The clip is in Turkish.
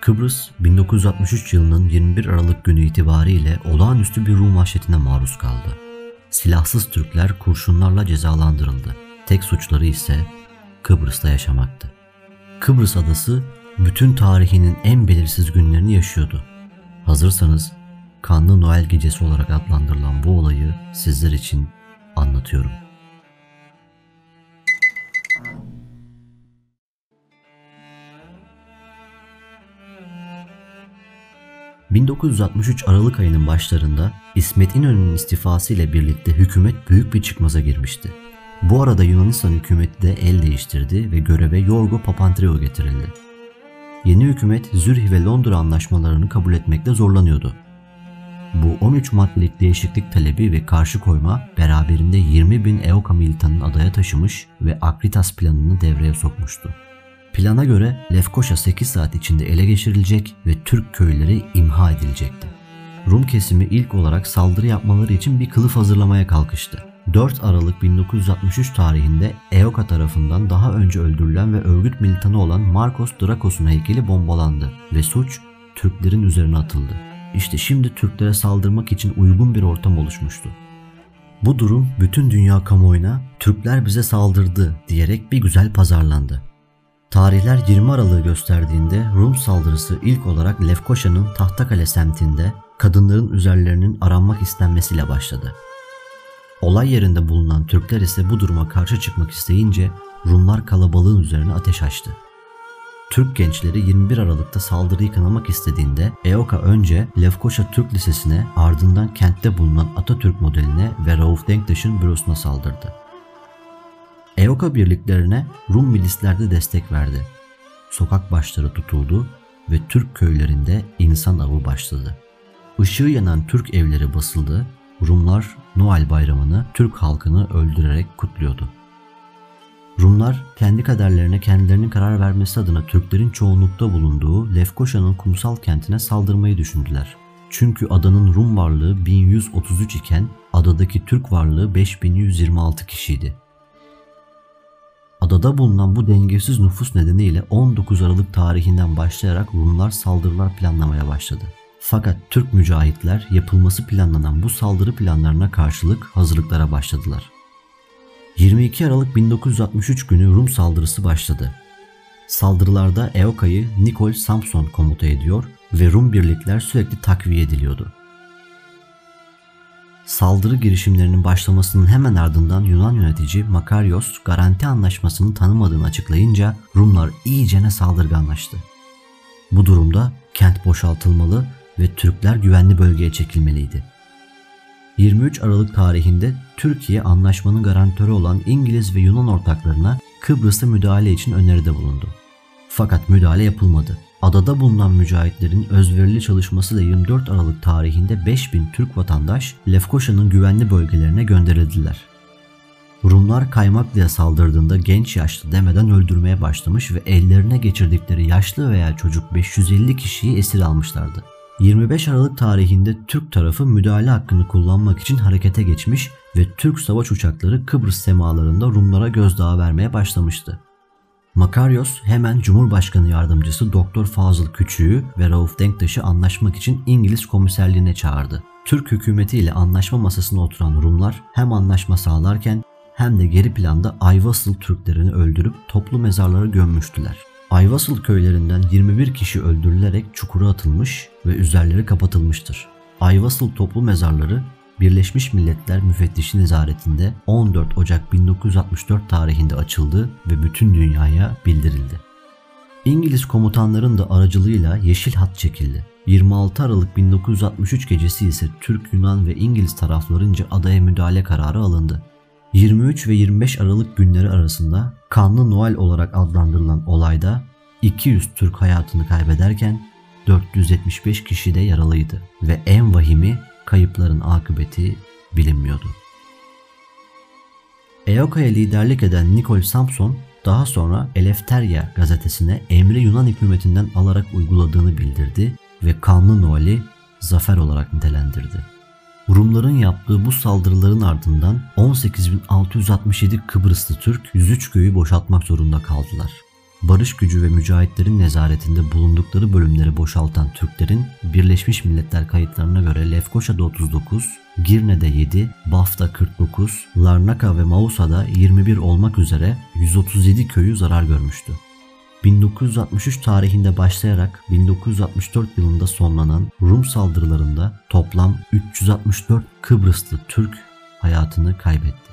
Kıbrıs 1963 yılının 21 Aralık günü itibariyle olağanüstü bir Rum vahşetine maruz kaldı. Silahsız Türkler kurşunlarla cezalandırıldı. Tek suçları ise Kıbrıs'ta yaşamaktı. Kıbrıs adası bütün tarihinin en belirsiz günlerini yaşıyordu. Hazırsanız Kanlı Noel Gecesi olarak adlandırılan bu olayı sizler için anlatıyorum. 1963 Aralık ayının başlarında İsmet İnönü'nün istifası ile birlikte hükümet büyük bir çıkmaza girmişti. Bu arada Yunanistan hükümeti de el değiştirdi ve göreve Yorgo Papandreou getirildi. Yeni hükümet Zürih ve Londra anlaşmalarını kabul etmekte zorlanıyordu. Bu 13 maddelik değişiklik talebi ve karşı koyma beraberinde 20 bin EOKA militanını adaya taşımış ve Akritas planını devreye sokmuştu. Plana göre Lefkoşa 8 saat içinde ele geçirilecek ve Türk köyleri imha edilecekti. Rum kesimi ilk olarak saldırı yapmaları için bir kılıf hazırlamaya kalkıştı. 4 Aralık 1963 tarihinde EOKA tarafından daha önce öldürülen ve örgüt militanı olan Marcos Drakos'un heykeli bombalandı ve suç Türklerin üzerine atıldı. İşte şimdi Türklere saldırmak için uygun bir ortam oluşmuştu. Bu durum bütün dünya kamuoyuna Türkler bize saldırdı diyerek bir güzel pazarlandı. Tarihler 20 Aralık'ı gösterdiğinde Rum saldırısı ilk olarak Lefkoşa'nın Tahtakale semtinde kadınların üzerlerinin aranmak istenmesiyle başladı. Olay yerinde bulunan Türkler ise bu duruma karşı çıkmak isteyince Rumlar kalabalığın üzerine ateş açtı. Türk gençleri 21 Aralık'ta saldırıyı kınamak istediğinde EOKA önce Lefkoşa Türk Lisesi'ne ardından kentte bulunan Atatürk modeline ve Rauf Denktaş'ın bürosuna saldırdı. EOKA birliklerine Rum milisler de destek verdi. Sokak başları tutuldu ve Türk köylerinde insan avı başladı. Işığı yanan Türk evleri basıldı, Rumlar Noel bayramını Türk halkını öldürerek kutluyordu. Rumlar kendi kaderlerine kendilerinin karar vermesi adına Türklerin çoğunlukta bulunduğu Lefkoşa'nın kumsal kentine saldırmayı düşündüler. Çünkü adanın Rum varlığı 1133 iken adadaki Türk varlığı 5126 kişiydi. Adada bulunan bu dengesiz nüfus nedeniyle 19 Aralık tarihinden başlayarak Rumlar saldırılar planlamaya başladı. Fakat Türk mücahitler yapılması planlanan bu saldırı planlarına karşılık hazırlıklara başladılar. 22 Aralık 1963 günü Rum saldırısı başladı. Saldırılarda EOKA'yı Nikol Samson komuta ediyor ve Rum birlikler sürekli takviye ediliyordu. Saldırı girişimlerinin başlamasının hemen ardından Yunan yönetici Makarios garanti anlaşmasını tanımadığını açıklayınca Rumlar iyicene saldırganlaştı. Bu durumda kent boşaltılmalı ve Türkler güvenli bölgeye çekilmeliydi. 23 Aralık tarihinde Türkiye anlaşmanın garantörü olan İngiliz ve Yunan ortaklarına Kıbrıs'a müdahale için öneride bulundu. Fakat müdahale yapılmadı. Adada bulunan mücahitlerin özverili çalışmasıyla 24 Aralık tarihinde 5000 Türk vatandaş Lefkoşa'nın güvenli bölgelerine gönderildiler. Rumlar Kaymaklı'ya saldırdığında genç yaşlı demeden öldürmeye başlamış ve ellerine geçirdikleri yaşlı veya çocuk 550 kişiyi esir almışlardı. 25 Aralık tarihinde Türk tarafı müdahale hakkını kullanmak için harekete geçmiş ve Türk savaş uçakları Kıbrıs semalarında Rumlara gözdağı vermeye başlamıştı. Makarios hemen Cumhurbaşkanı Yardımcısı Doktor Fazıl Küçüğü ve Rauf Denktaş'ı anlaşmak için İngiliz komiserliğine çağırdı. Türk hükümeti ile anlaşma masasına oturan Rumlar hem anlaşma sağlarken hem de geri planda Ayvasıl Türklerini öldürüp toplu mezarlara gömmüştüler. Ayvasıl köylerinden 21 kişi öldürülerek çukura atılmış ve üzerleri kapatılmıştır. Ayvasıl toplu mezarları Birleşmiş Milletler Müfettişi Nezaretinde 14 Ocak 1964 tarihinde açıldı ve bütün dünyaya bildirildi. İngiliz komutanların da aracılığıyla yeşil hat çekildi. 26 Aralık 1963 gecesi ise Türk, Yunan ve İngiliz taraflarınca adaya müdahale kararı alındı. 23 ve 25 Aralık günleri arasında Kanlı Noel olarak adlandırılan olayda 200 Türk hayatını kaybederken 475 kişi de yaralıydı ve en vahimi kayıpların akıbeti bilinmiyordu. EOKA'ya liderlik eden Nikol Samson daha sonra Eleftheria gazetesine emri Yunan hükümetinden alarak uyguladığını bildirdi ve kanlı Noel'i zafer olarak nitelendirdi. Rumların yaptığı bu saldırıların ardından 18.667 Kıbrıslı Türk 103 köyü boşaltmak zorunda kaldılar. Barış gücü ve mücahitlerin nezaretinde bulundukları bölümleri boşaltan Türklerin Birleşmiş Milletler kayıtlarına göre Lefkoşa'da 39, Girne'de 7, Baf'ta 49, Larnaka ve Mausa'da 21 olmak üzere 137 köyü zarar görmüştü. 1963 tarihinde başlayarak 1964 yılında sonlanan Rum saldırılarında toplam 364 Kıbrıslı Türk hayatını kaybetti.